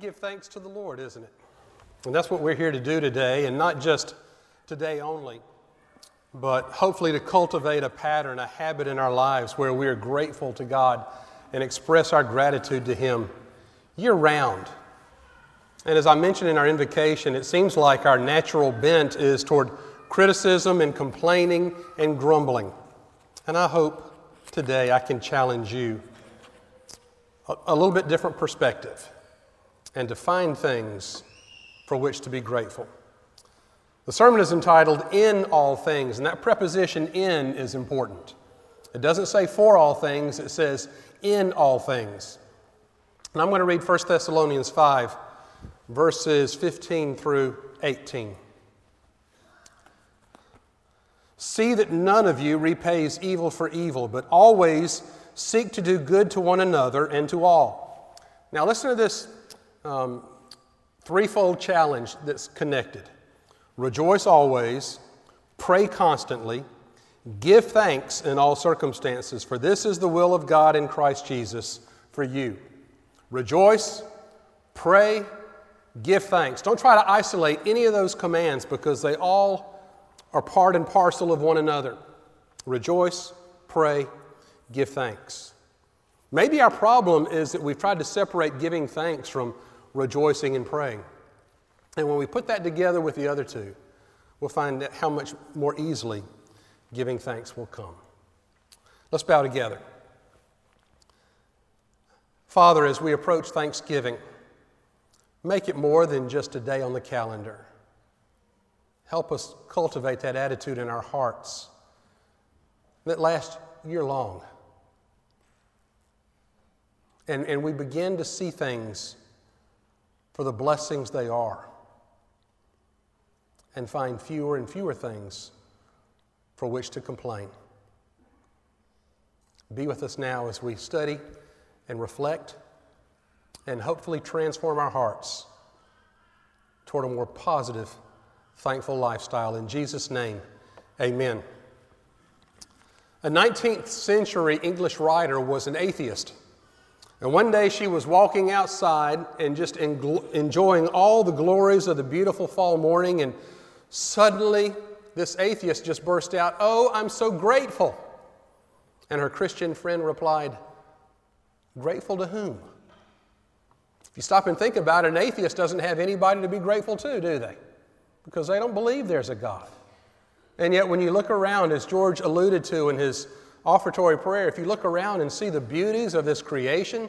Give thanks to the Lord, isn't it? And that's what we're here to do today, and not just today only, but hopefully to cultivate a pattern, a habit in our lives where we are grateful to God and express our gratitude to Him year round. And as I mentioned in our invocation, it seems like our natural bent is toward criticism and complaining and grumbling. And I hope today I can challenge you a, a little bit different perspective and to find things for which to be grateful. The sermon is entitled In All Things, and that preposition in is important. It doesn't say for all things, it says in all things. And I'm going to read 1 Thessalonians 5, verses 15 through 18. See that none of you repays evil for evil, but always seek to do good to one another and to all. Now, listen to this um, threefold challenge that's connected rejoice always, pray constantly, give thanks in all circumstances, for this is the will of God in Christ Jesus for you. Rejoice, pray, give thanks. Don't try to isolate any of those commands because they all are part and parcel of one another. Rejoice, pray, give thanks. Maybe our problem is that we've tried to separate giving thanks from rejoicing and praying. And when we put that together with the other two, we'll find how much more easily giving thanks will come. Let's bow together. Father, as we approach Thanksgiving, make it more than just a day on the calendar. Help us cultivate that attitude in our hearts that lasts year long. And, and we begin to see things for the blessings they are and find fewer and fewer things for which to complain. Be with us now as we study and reflect and hopefully transform our hearts toward a more positive, thankful lifestyle. In Jesus' name, amen. A 19th century English writer was an atheist. And one day she was walking outside and just enjoying all the glories of the beautiful fall morning, and suddenly this atheist just burst out, Oh, I'm so grateful. And her Christian friend replied, Grateful to whom? If you stop and think about it, an atheist doesn't have anybody to be grateful to, do they? Because they don't believe there's a God. And yet, when you look around, as George alluded to in his offertory prayer, if you look around and see the beauties of this creation,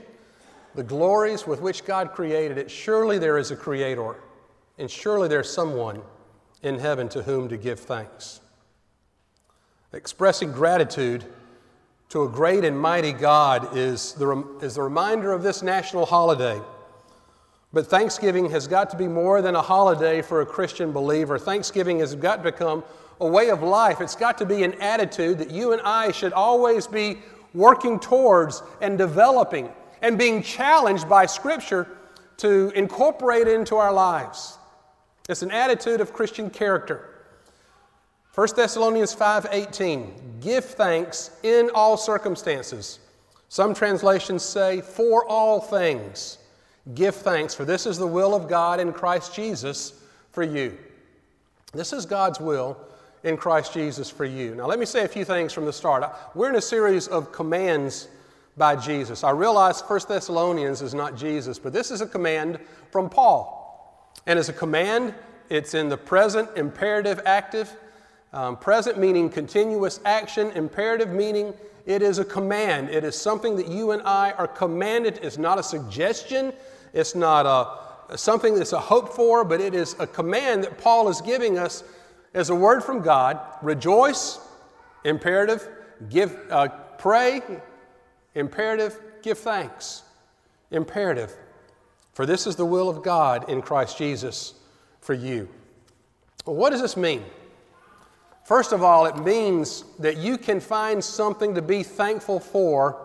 the glories with which God created it, surely there is a creator, and surely there's someone in heaven to whom to give thanks. Expressing gratitude to a great and mighty God is the, is the reminder of this national holiday. But Thanksgiving has got to be more than a holiday for a Christian believer. Thanksgiving has got to become a way of life. It's got to be an attitude that you and I should always be working towards and developing and being challenged by Scripture to incorporate into our lives. It's an attitude of Christian character. 1 Thessalonians 5:18 Give thanks in all circumstances. Some translations say for all things. Give thanks for this is the will of God in Christ Jesus for you. This is God's will in Christ Jesus for you. Now, let me say a few things from the start. We're in a series of commands by Jesus. I realize 1 Thessalonians is not Jesus, but this is a command from Paul. And as a command, it's in the present imperative active. Um, present meaning continuous action, imperative meaning it is a command. It is something that you and I are commanded. It's not a suggestion, it's not a, something that's a hope for, but it is a command that Paul is giving us as a word from God rejoice, imperative, give, uh, pray, imperative, give thanks. Imperative. For this is the will of God in Christ Jesus for you. Well, what does this mean? First of all, it means that you can find something to be thankful for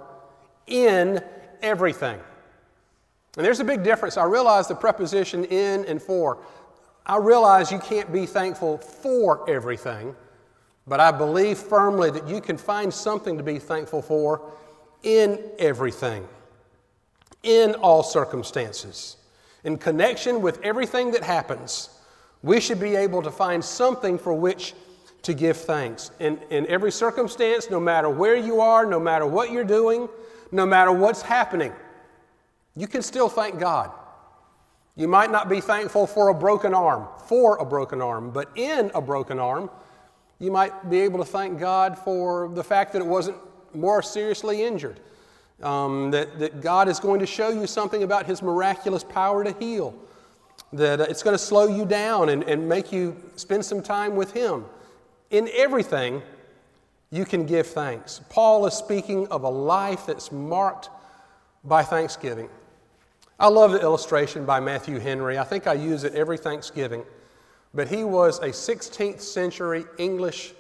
in everything. And there's a big difference. I realize the preposition in and for. I realize you can't be thankful for everything, but I believe firmly that you can find something to be thankful for in everything, in all circumstances. In connection with everything that happens, we should be able to find something for which to give thanks. In, in every circumstance, no matter where you are, no matter what you're doing, no matter what's happening, you can still thank God. You might not be thankful for a broken arm, for a broken arm, but in a broken arm, you might be able to thank God for the fact that it wasn't more seriously injured. Um, that, that God is going to show you something about His miraculous power to heal. That uh, it's going to slow you down and, and make you spend some time with Him. In everything, you can give thanks. Paul is speaking of a life that's marked by thanksgiving. I love the illustration by Matthew Henry. I think I use it every Thanksgiving. But he was a 16th century English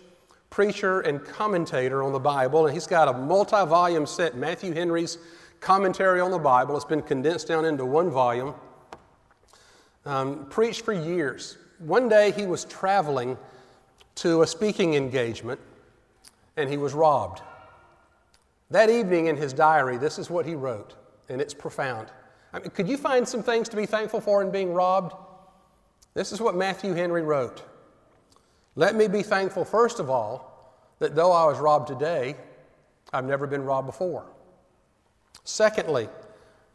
preacher and commentator on the Bible, and he's got a multi volume set, Matthew Henry's commentary on the Bible. It's been condensed down into one volume. Um, preached for years. One day he was traveling to a speaking engagement and he was robbed. That evening in his diary, this is what he wrote, and it's profound. I mean, could you find some things to be thankful for in being robbed? This is what Matthew Henry wrote. Let me be thankful, first of all, that though I was robbed today, I've never been robbed before. Secondly,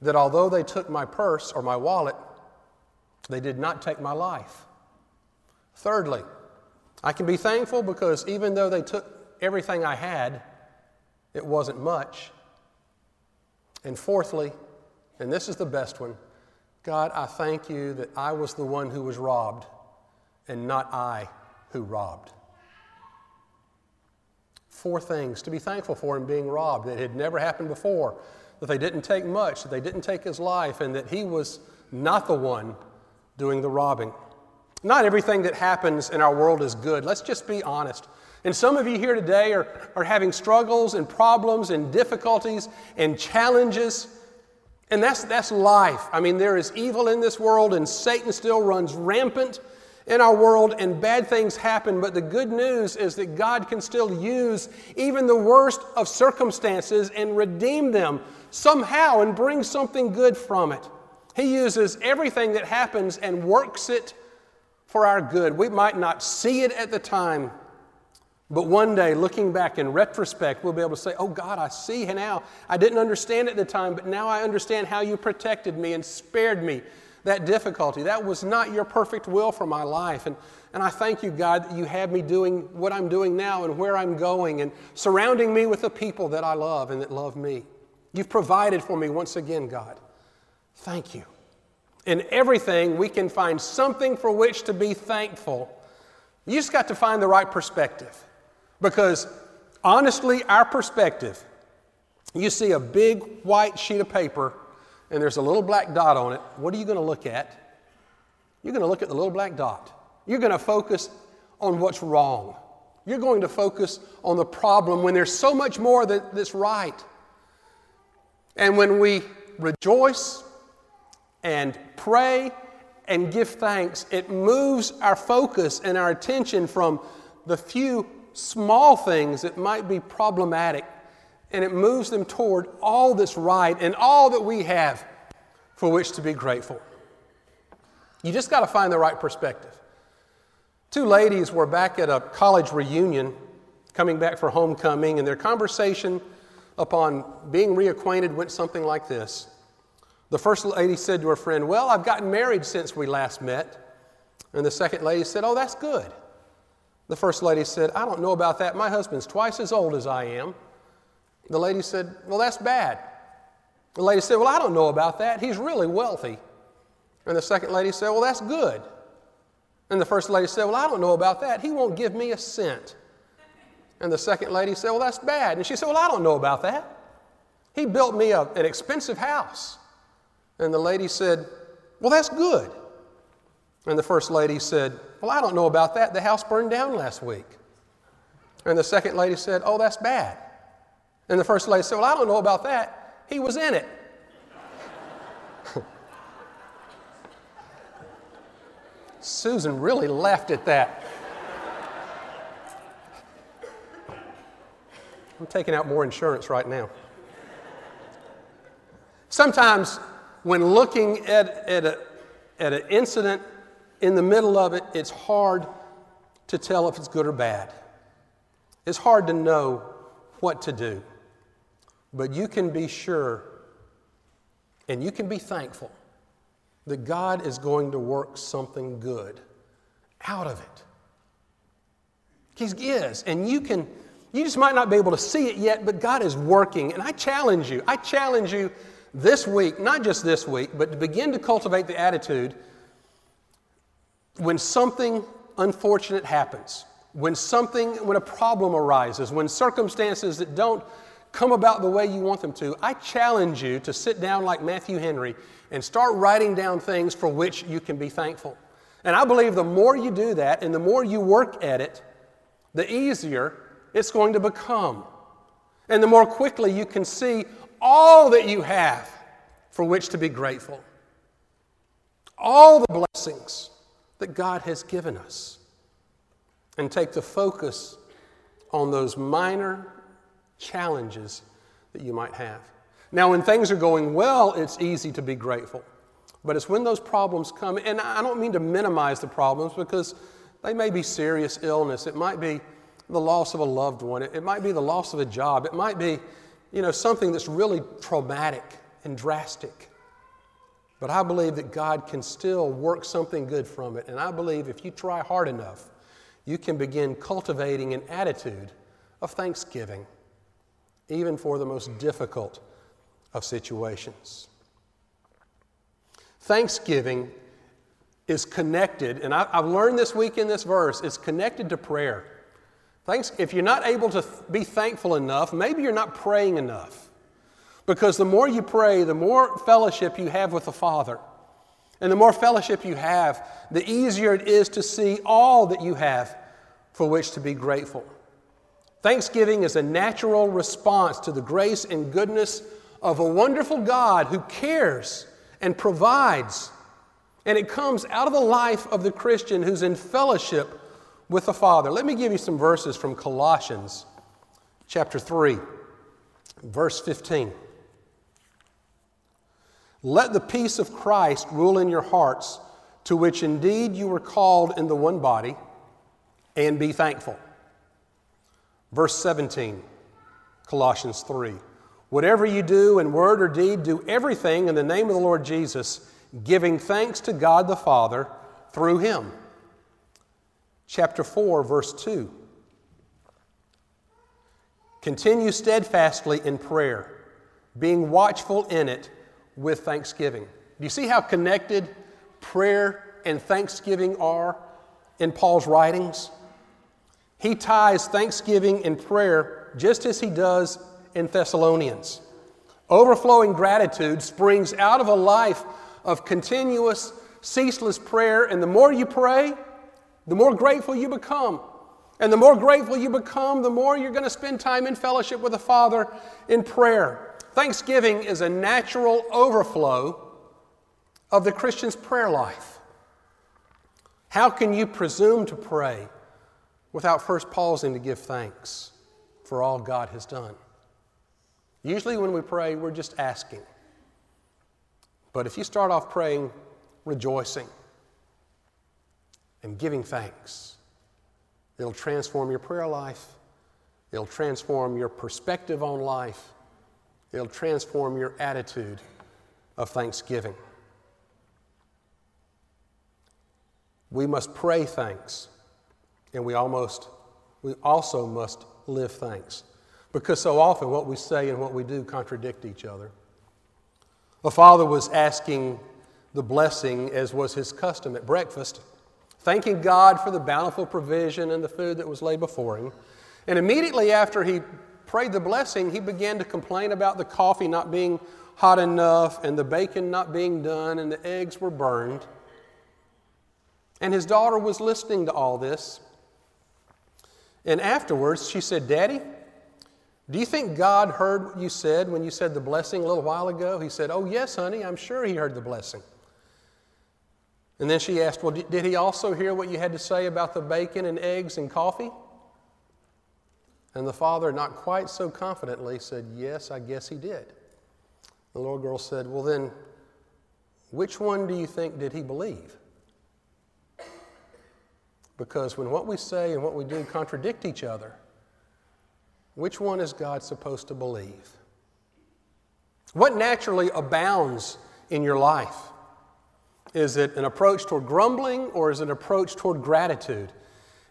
that although they took my purse or my wallet, they did not take my life. Thirdly, I can be thankful because even though they took everything I had, it wasn't much. And fourthly, and this is the best one God, I thank you that I was the one who was robbed and not I who robbed. Four things to be thankful for in being robbed that had never happened before, that they didn't take much, that they didn't take his life, and that he was not the one doing the robbing. Not everything that happens in our world is good. Let's just be honest. And some of you here today are, are having struggles and problems and difficulties and challenges. And that's, that's life. I mean, there is evil in this world, and Satan still runs rampant in our world, and bad things happen. But the good news is that God can still use even the worst of circumstances and redeem them somehow and bring something good from it. He uses everything that happens and works it for our good. We might not see it at the time, but one day, looking back in retrospect, we'll be able to say, Oh God, I see now. I didn't understand at the time, but now I understand how you protected me and spared me that difficulty. That was not your perfect will for my life. And, and I thank you, God, that you have me doing what I'm doing now and where I'm going and surrounding me with the people that I love and that love me. You've provided for me once again, God. Thank you. In everything, we can find something for which to be thankful. You just got to find the right perspective. Because honestly, our perspective, you see a big white sheet of paper and there's a little black dot on it. What are you going to look at? You're going to look at the little black dot. You're going to focus on what's wrong. You're going to focus on the problem when there's so much more that, that's right. And when we rejoice and pray and give thanks, it moves our focus and our attention from the few small things that might be problematic, and it moves them toward all that's right and all that we have for which to be grateful. You just got to find the right perspective. Two ladies were back at a college reunion, coming back for homecoming, and their conversation upon being reacquainted went something like this. The first lady said to her friend, Well, I've gotten married since we last met. And the second lady said, Oh, that's good. The first lady said, I don't know about that. My husband's twice as old as I am. The lady said, Well, that's bad. The lady said, Well, I don't know about that. He's really wealthy. And the second lady said, Well, that's good. And the first lady said, Well, I don't know about that. He won't give me a cent. And the second lady said, Well, that's bad. And she said, Well, I don't know about that. He built me a, an expensive house. And the lady said, Well, that's good. And the first lady said, Well, I don't know about that. The house burned down last week. And the second lady said, Oh, that's bad. And the first lady said, Well, I don't know about that. He was in it. Susan really laughed at that. I'm taking out more insurance right now. Sometimes, when looking at, at a, at an incident in the middle of it, it's hard to tell if it's good or bad. It's hard to know what to do. But you can be sure and you can be thankful that God is going to work something good out of it. He is. And you can, you just might not be able to see it yet, but God is working. And I challenge you, I challenge you this week, not just this week, but to begin to cultivate the attitude when something unfortunate happens, when something, when a problem arises, when circumstances that don't come about the way you want them to, I challenge you to sit down like Matthew Henry and start writing down things for which you can be thankful. And I believe the more you do that and the more you work at it, the easier it's going to become. And the more quickly you can see all that you have for which to be grateful. All the blessings that God has given us. And take the focus on those minor challenges that you might have. Now, when things are going well, it's easy to be grateful. But it's when those problems come, and I don't mean to minimize the problems because they may be serious illness. It might be the loss of a loved one. It, might be the loss of a job. It might be, you know, something that's really traumatic and drastic. But I believe that God can still work something good from it. And I believe if you try hard enough, you can begin cultivating an attitude of thanksgiving even for the most difficult of situations. Thanksgiving is connected, and I, have learned this week in this verse, it's connected to prayer. Thanks, if you're not able to be thankful enough, maybe you're not praying enough. Because the more you pray, the more fellowship you have with the Father. And the more fellowship you have, the easier it is to see all that you have for which to be grateful. Thanksgiving is a natural response to the grace and goodness of a wonderful God who cares and provides. And it comes out of the life of the Christian who's in fellowship with the Father. Let me give you some verses from Colossians chapter 3, verse 15. Let the peace of Christ rule in your hearts, to which indeed you were called in the one body, and be thankful. Verse 17, Colossians 3. Whatever you do in word or deed, do everything in the name of the Lord Jesus, giving thanks to God the Father through him. Chapter 4, verse 2. Continue steadfastly in prayer, being watchful in it with thanksgiving. Do you see how connected prayer and thanksgiving are in Paul's writings? He ties thanksgiving and prayer just as he does in Thessalonians. Overflowing gratitude springs out of a life of continuous, ceaseless prayer, and the more you pray, the more grateful you become. And the more grateful you become, the more you're going to spend time in fellowship with the Father in prayer. Thanksgiving is a natural overflow of the Christian's prayer life. How can you presume to pray without first pausing to give thanks for all God has done. Usually, when we pray, we're just asking. But if you start off praying, rejoicing, and giving thanks, it'll transform your prayer life, it'll transform your perspective on life, it'll transform your attitude of thanksgiving. We must pray thanks and we almost we also must live thanks because so often what we say and what we do contradict each other. A father was asking the blessing, as was his custom at breakfast, thanking God for the bountiful provision and the food that was laid before him. And immediately after he prayed the blessing, he began to complain about the coffee not being hot enough and the bacon not being done and the eggs were burned. And his daughter was listening to all this. And afterwards, she said, Daddy, do you think God heard what you said when you said the blessing a little while ago? He said, Oh, yes, honey, I'm sure he heard the blessing. And then she asked, Well, did he also hear what you had to say about the bacon and eggs and coffee? And the father, not quite so confidently, said, Yes, I guess he did. The little girl said, Well, then, which one do you think did he believe? Because when what we say and what we do contradict each other, which one is God supposed to believe? What naturally abounds in your life? Is it an approach toward grumbling or is it an approach toward gratitude?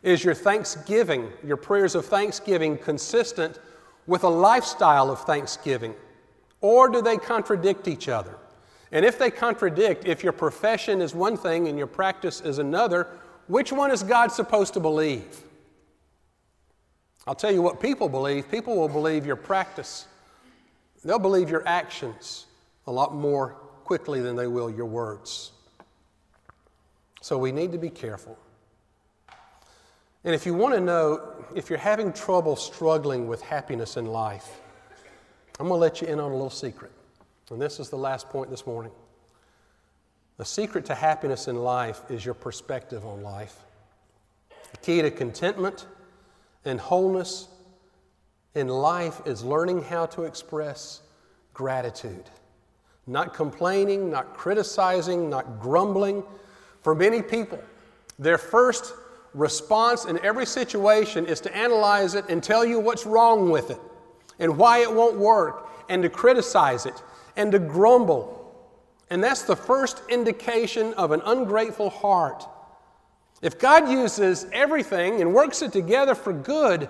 Is your thanksgiving, your prayers of thanksgiving, consistent with a lifestyle of thanksgiving? Or do they contradict each other? And if they contradict, if your profession is one thing and your practice is another, which one is God supposed to believe? I'll tell you what people believe. People will believe your practice, they'll believe your actions a lot more quickly than they will your words. So we need to be careful. And if you want to know if you're having trouble struggling with happiness in life, I'm going to let you in on a little secret. And this is the last point this morning. The secret to happiness in life is your perspective on life. The key to contentment and wholeness in life is learning how to express gratitude. Not complaining, not criticizing, not grumbling. For many people, their first response in every situation is to analyze it and tell you what's wrong with it and why it won't work and to criticize it and to grumble and that's the first indication of an ungrateful heart. If God uses everything and works it together for good,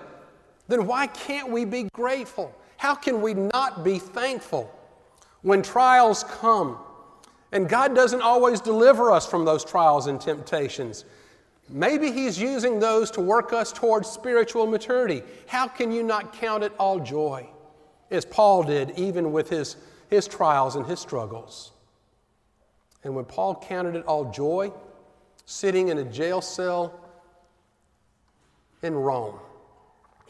then why can't we be grateful? How can we not be thankful when trials come? And God doesn't always deliver us from those trials and temptations. Maybe He's using those to work us towards spiritual maturity. How can you not count it all joy? As Paul did, even with his, his trials and his struggles. And when Paul counted it all joy, sitting in a jail cell in Rome,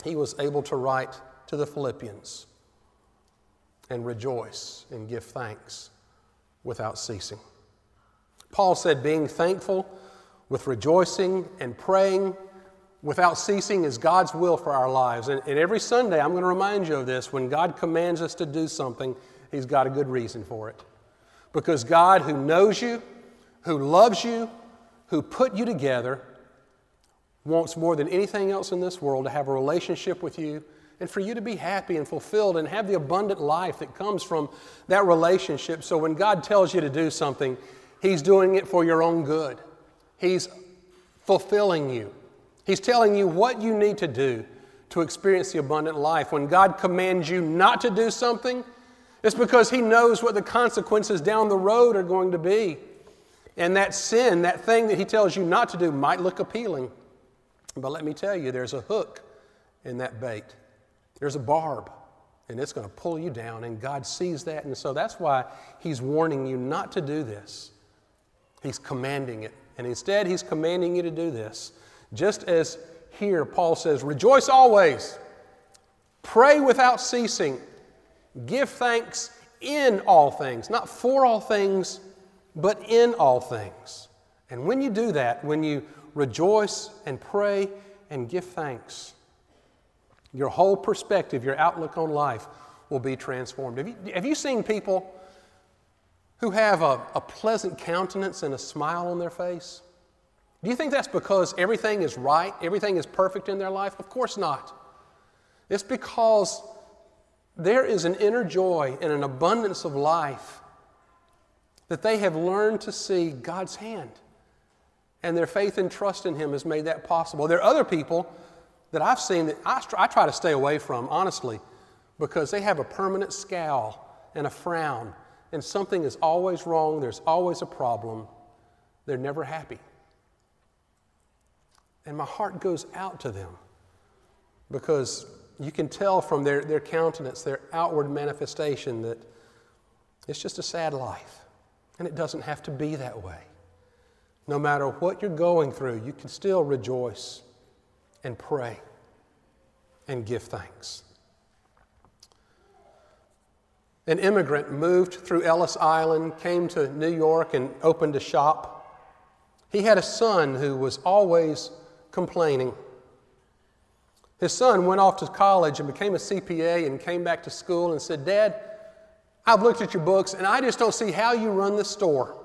he was able to write to the Philippians and rejoice and give thanks without ceasing. Paul said, being thankful with rejoicing and praying without ceasing is God's will for our lives. And, and, every Sunday, I'm going to remind you of this. When God commands us to do something, He's got a good reason for it. Because God, who knows you, who loves you, who put you together, wants more than anything else in this world to have a relationship with you and for you to be happy and fulfilled and have the abundant life that comes from that relationship. So when God tells you to do something, He's doing it for your own good. He's fulfilling you. He's telling you what you need to do to experience the abundant life. When God commands you not to do something, it's because He knows what the consequences down the road are going to be. And that sin, that thing that He tells you not to do, might look appealing. But let me tell you, there's a hook in that bait, there's a barb, and it's going to pull you down. And God sees that. And so that's why He's warning you not to do this. He's commanding it. And instead, He's commanding you to do this. Just as here, Paul says, Rejoice always, pray without ceasing. Give thanks in all things, not for all things, but in all things. And when you do that, when you rejoice and pray and give thanks, your whole perspective, your outlook on life will be transformed. Have you, have you seen people who have a, a pleasant countenance and a smile on their face? Do you think that's because everything is right, everything is perfect in their life? Of course not. It's because there is an inner joy and an abundance of life that they have learned to see God's hand. And their faith and trust in Him has made that possible. There are other people that I've seen that I, I try to stay away from, honestly, because they have a permanent scowl and a frown, and something is always wrong, there's always a problem, they're never happy. And my heart goes out to them because you can tell from their, their countenance, their outward manifestation, that it's just a sad life. And it doesn't have to be that way. No matter what you're going through, you can still rejoice and pray and give thanks. An immigrant moved through Ellis Island, came to New York, and opened a shop. He had a son who was always complaining. His son went off to college and became a CPA and came back to school and said, Dad, I've looked at your books and I just don't see how you run the store.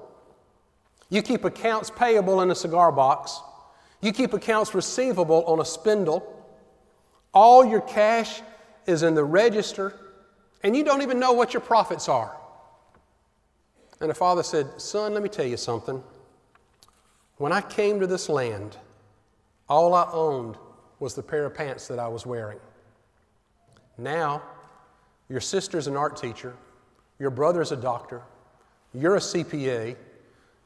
You keep accounts payable in a cigar box. You keep accounts receivable on a spindle. All your cash is in the register, and you don't even know what your profits are. And the father said, Son, let me tell you something. When I came to this land, all I owned was the pair of pants that I was wearing. Now, your sister's an art teacher, your brother's a doctor, you're a CPA,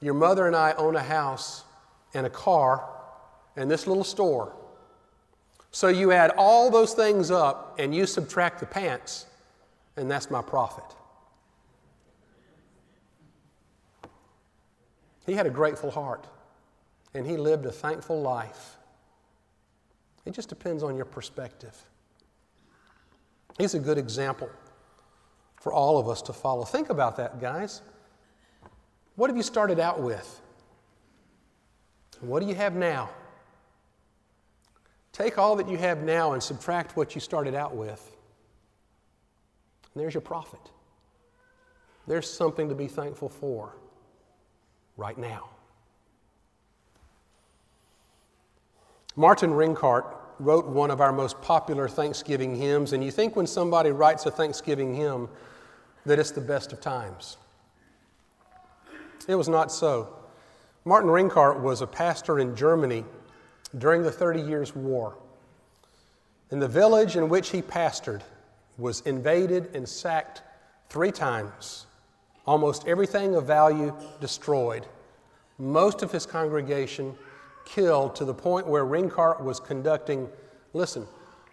your mother and I own a house and a car and this little store. So you add all those things up and you subtract the pants, and that's my profit. He had a grateful heart and he lived a thankful life. It just depends on your perspective. He's a good example for all of us to follow. Think about that, guys. What have you started out with? What do you have now? Take all that you have now and subtract what you started out with. And there's your profit. There's something to be thankful for right now. Martin Rinkart wrote one of our most popular Thanksgiving hymns, and you think when somebody writes a Thanksgiving hymn that it's the best of times. It was not so. Martin Rinkart was a pastor in Germany during the Thirty Years' War. In the village in which he pastored was invaded and sacked three times, almost everything of value destroyed, most of his congregation killed to the point where Rinkart was conducting, listen,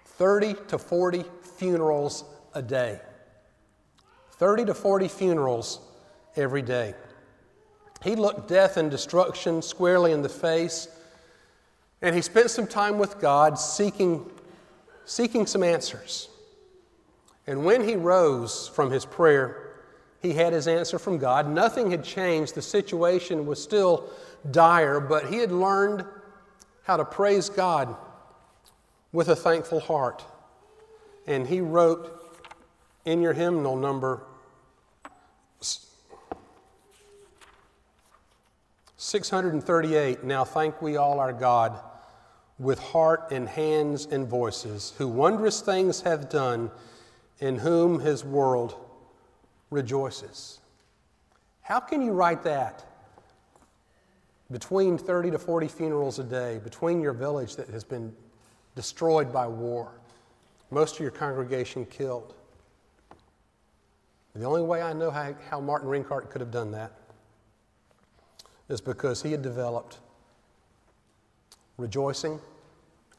30 to 40 funerals a day. 30 to 40 funerals every day. He looked death and destruction squarely in the face, and he spent some time with God seeking, seeking some answers. And when he rose from his prayer, he had his answer from God. Nothing had changed. The situation was still dire, but he had learned how to praise God with a thankful heart. And he wrote in your hymnal number 638 Now thank we all our God with heart and hands and voices, who wondrous things hath done, in whom his world rejoices. How can you write that? Between 30 to 40 funerals a day, between your village that has been destroyed by war, most of your congregation killed. The only way I know how, how Martin Rinkart could have done that is because he had developed rejoicing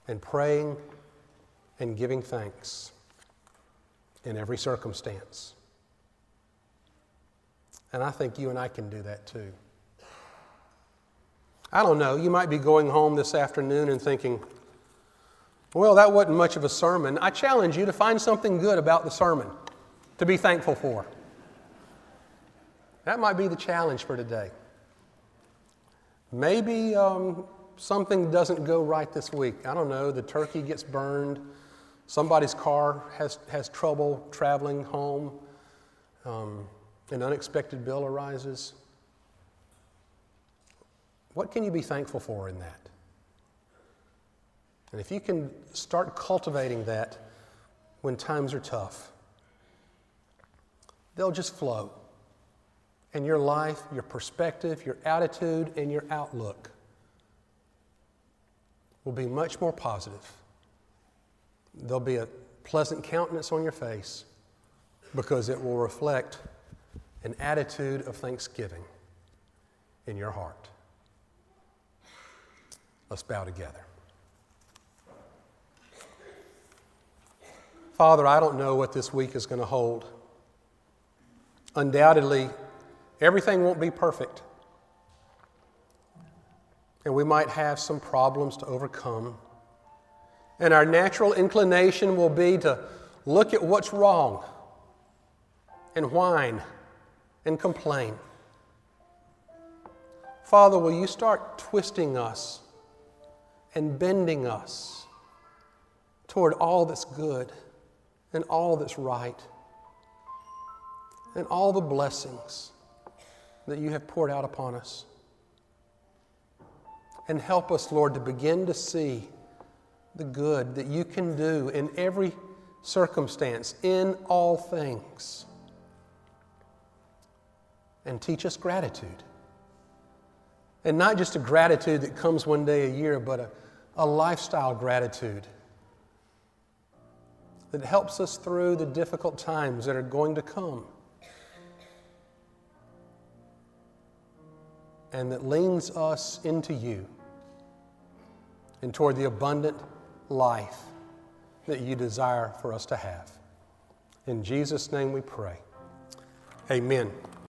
and praying and giving thanks in every circumstance. And I think you and I can do that too. I don't know, you might be going home this afternoon and thinking, well, that wasn't much of a sermon. I challenge you to find something good about the sermon to be thankful for. That might be the challenge for today. Maybe um, something doesn't go right this week. I don't know, the turkey gets burned, somebody's car has, has trouble traveling home, um, an unexpected bill arises. What can you be thankful for in that? And if you can start cultivating that when times are tough, they'll just flow and your life, your perspective, your attitude, and your outlook will be much more positive. There'll be a pleasant countenance on your face because it will reflect an attitude of thanksgiving in your heart. Let's bow together. Father, I don't know what this week is going to hold. Undoubtedly, Everything won't be perfect. And we might have some problems to overcome. And our natural inclination will be to look at what's wrong and whine and complain. Father, will you start twisting us and bending us toward all that's good and all that's right and all the blessings that you have poured out upon us. And help us, Lord, to begin to see the good that you can do in every circumstance, in all things. And teach us gratitude. And not just a gratitude that comes one day a year, but a, a lifestyle gratitude that helps us through the difficult times that are going to come. And that leans us into you and toward the abundant life that you desire for us to have. In Jesus' name we pray. Amen.